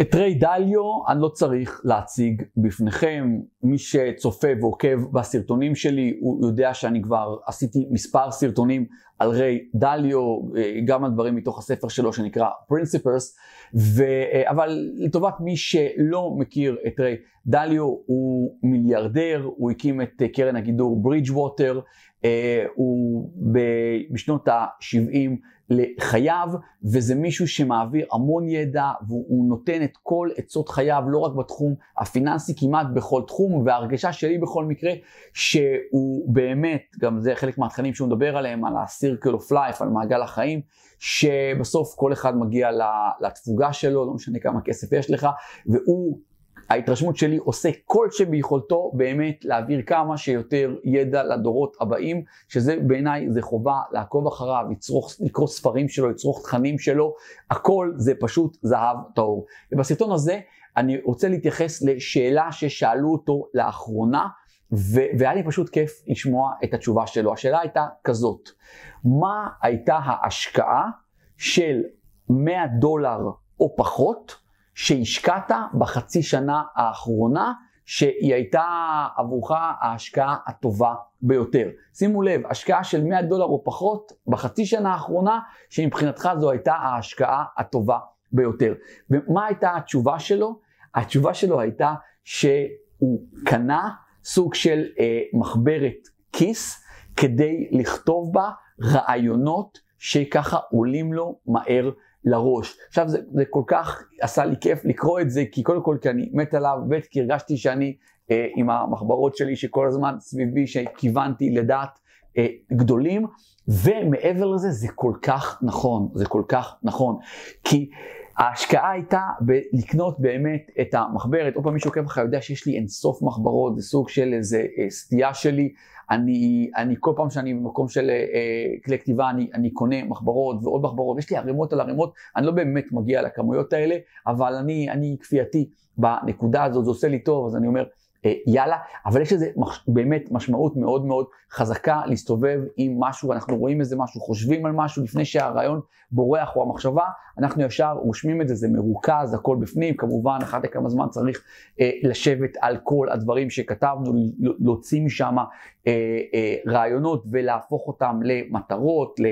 את ריי דליו אני לא צריך להציג בפניכם, מי שצופה ועוקב בסרטונים שלי הוא יודע שאני כבר עשיתי מספר סרטונים על ריי דליו, גם על דברים מתוך הספר שלו שנקרא Principles, ו... אבל לטובת מי שלא מכיר את ריי דליו, הוא מיליארדר, הוא הקים את קרן הגידור ברידג'ווטר, הוא בשנות ה-70 לחייו, וזה מישהו שמעביר המון ידע, והוא נותן את כל עצות חייו, לא רק בתחום הפיננסי, כמעט בכל תחום, וההרגשה שלי בכל מקרה, שהוא באמת, גם זה חלק מהתכנים שהוא מדבר עליהם, על ה-circle of life, על מעגל החיים, שבסוף כל אחד מגיע לתפוגה שלו, לא משנה כמה כסף יש לך, והוא ההתרשמות שלי עושה כל שביכולתו באמת להעביר כמה שיותר ידע לדורות הבאים, שזה בעיניי זה חובה לעקוב אחריו, לצרוך, לקרוא ספרים שלו, לצרוך תכנים שלו, הכל זה פשוט זהב טהור. ובסרטון הזה אני רוצה להתייחס לשאלה ששאלו אותו לאחרונה, ו- והיה לי פשוט כיף לשמוע את התשובה שלו. השאלה הייתה כזאת, מה הייתה ההשקעה של 100 דולר או פחות שהשקעת בחצי שנה האחרונה, שהיא הייתה עבורך ההשקעה הטובה ביותר. שימו לב, השקעה של 100 דולר או פחות בחצי שנה האחרונה, שמבחינתך זו הייתה ההשקעה הטובה ביותר. ומה הייתה התשובה שלו? התשובה שלו הייתה שהוא קנה סוג של אה, מחברת כיס כדי לכתוב בה רעיונות שככה עולים לו מהר לראש. עכשיו זה, זה כל כך עשה לי כיף לקרוא את זה, כי קודם כל כי אני מת עליו, ב' כי הרגשתי שאני אה, עם המחברות שלי שכל הזמן סביבי, שכיוונתי לדעת אה, גדולים, ומעבר לזה זה כל כך נכון, זה כל כך נכון, כי ההשקעה הייתה בלקנות באמת את המחברת, עוד פעם מי שעוקב אחריי יודע שיש לי אינסוף מחברות, זה סוג של איזה אה, סטייה שלי, אני, אני כל פעם שאני במקום של אה, כלי כתיבה אני, אני קונה מחברות ועוד מחברות, יש לי ערימות על ערימות, אני לא באמת מגיע לכמויות האלה, אבל אני, אני כפייתי בנקודה הזאת, זה עושה לי טוב, אז אני אומר, אה, יאללה, אבל יש לזה מש, באמת משמעות מאוד מאוד חזקה להסתובב עם משהו, אנחנו רואים איזה משהו, חושבים על משהו לפני שהרעיון בורח או המחשבה, אנחנו ישר רושמים את זה, זה מרוכז, הכל בפנים, כמובן אחת לכמה זמן צריך אה, לשבת על כל הדברים שכתבנו, להוציא משם אה, אה, רעיונות ולהפוך אותם למטרות, ל...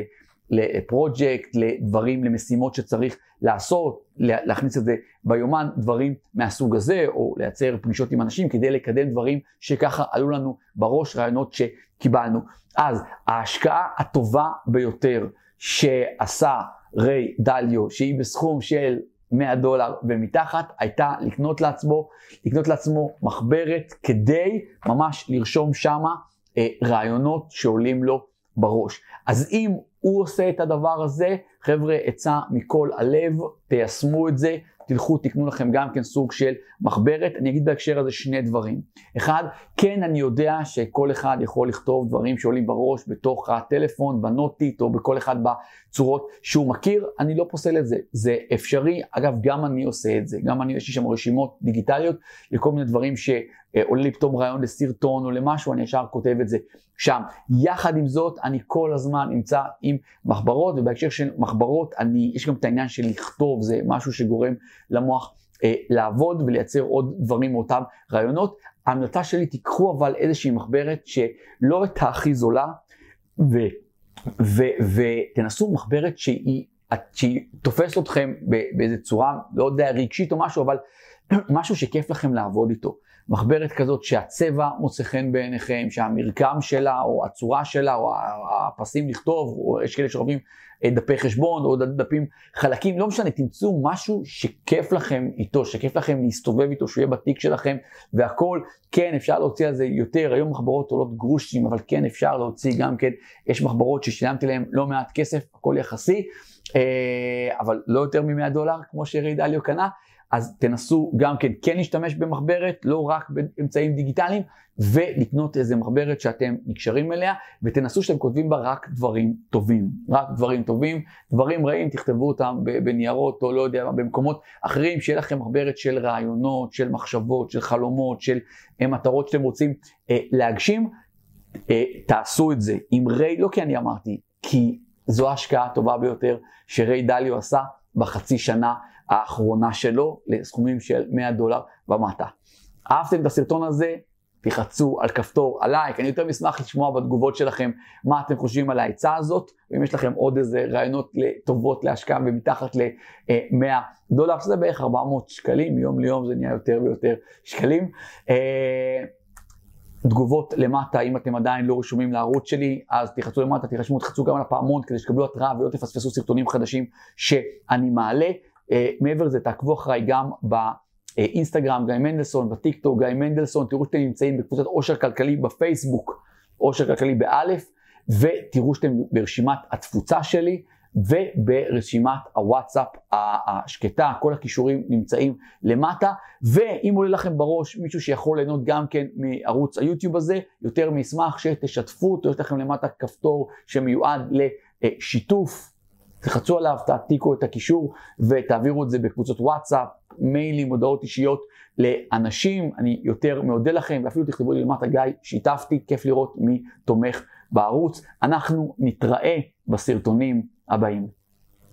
לפרויקט, לדברים, למשימות שצריך לעשות, להכניס את זה ביומן, דברים מהסוג הזה, או לייצר פגישות עם אנשים כדי לקדם דברים שככה עלו לנו בראש, רעיונות שקיבלנו. אז ההשקעה הטובה ביותר שעשה ריי דליו, שהיא בסכום של 100 דולר ומתחת, הייתה לקנות לעצמו, לקנות לעצמו מחברת כדי ממש לרשום שמה אה, רעיונות שעולים לו בראש. אז אם הוא עושה את הדבר הזה, חבר'ה, עצה מכל הלב, תיישמו את זה, תלכו, תקנו לכם גם כן סוג של מחברת. אני אגיד בהקשר הזה שני דברים. אחד, כן, אני יודע שכל אחד יכול לכתוב דברים שעולים בראש בתוך הטלפון, בנוטית או בכל אחד בצורות שהוא מכיר, אני לא פוסל את זה. זה אפשרי, אגב, גם אני עושה את זה. גם אני, יש לי שם רשימות דיגיטליות לכל מיני דברים ש... אה, עולה לי פתאום רעיון לסרטון או למשהו, אני ישר כותב את זה שם. יחד עם זאת, אני כל הזמן נמצא עם מחברות, ובהקשר של מחברות, אני, יש גם את העניין של לכתוב, זה משהו שגורם למוח אה, לעבוד ולייצר עוד דברים מאותם רעיונות. ההמלצה שלי, תיקחו אבל איזושהי מחברת שלא את הכי זולה, ו, ו, ותנסו מחברת שהיא, שהיא תופסת אתכם באיזה צורה, לא יודע, רגשית או משהו, אבל משהו שכיף לכם לעבוד איתו. מחברת כזאת שהצבע מוצא חן בעיניכם, שהמרקם שלה או הצורה שלה או הפסים לכתוב, או יש כאלה שאוהבים אה, דפי חשבון או דפים חלקים, לא משנה, תמצאו משהו שכיף לכם איתו, שכיף לכם להסתובב איתו, שהוא יהיה בתיק שלכם והכל, כן אפשר להוציא על זה יותר, היום מחברות עולות גרושים, אבל כן אפשר להוציא גם כן, יש מחברות ששילמתי להם לא מעט כסף, הכל יחסי, אה, אבל לא יותר מ-100 דולר כמו שריד אליו קנה. אז תנסו גם כן כן להשתמש במחברת, לא רק באמצעים דיגיטליים, ולקנות איזה מחברת שאתם נקשרים אליה, ותנסו שאתם כותבים בה רק דברים טובים. רק דברים טובים, דברים רעים תכתבו אותם בניירות או לא יודע מה, במקומות אחרים, שיהיה לכם מחברת של רעיונות, של מחשבות, של חלומות, של אה, מטרות שאתם רוצים אה, להגשים. אה, תעשו את זה. עם ריי, לא כי אני אמרתי, כי זו ההשקעה הטובה ביותר שריי דליו עשה בחצי שנה האחרונה שלו לסכומים של 100 דולר ומטה. אהבתם את הסרטון הזה? תחצו על כפתור הלייק, אני יותר משמח לשמוע בתגובות שלכם מה אתם חושבים על העצה הזאת, ואם יש לכם עוד איזה רעיונות טובות להשקעה ומתחת ל-100 דולר, שזה בערך 400 שקלים, מיום ליום זה נהיה יותר ויותר שקלים. אה, תגובות למטה, אם אתם עדיין לא רשומים לערוץ שלי, אז תחצו למטה, תירשמו, תחצו גם על הפעמון כדי שתקבלו התראה ולא תפספסו סרטונים חדשים שאני מעלה. Uh, מעבר לזה, תעקבו אחריי גם באינסטגרם, גיא מנדלסון, בטיק טוק, גיא מנדלסון, תראו שאתם נמצאים בקבוצת עושר כלכלי בפייסבוק, עושר כלכלי באלף, ותראו שאתם ברשימת התפוצה שלי. וברשימת הוואטסאפ השקטה, כל הכישורים נמצאים למטה, ואם עולה לכם בראש מישהו שיכול ליהנות גם כן מערוץ היוטיוב הזה, יותר מאשמח שתשתפו אותו, יש לכם למטה כפתור שמיועד לשיתוף, תחצו עליו, תעתיקו את הקישור ותעבירו את זה בקבוצות וואטסאפ, מיילים, הודעות אישיות לאנשים, אני יותר מאודה לכם, ואפילו תכתבו לי למטה, גיא, שיתפתי, כיף לראות מי תומך בערוץ. אנחנו נתראה בסרטונים הבאים.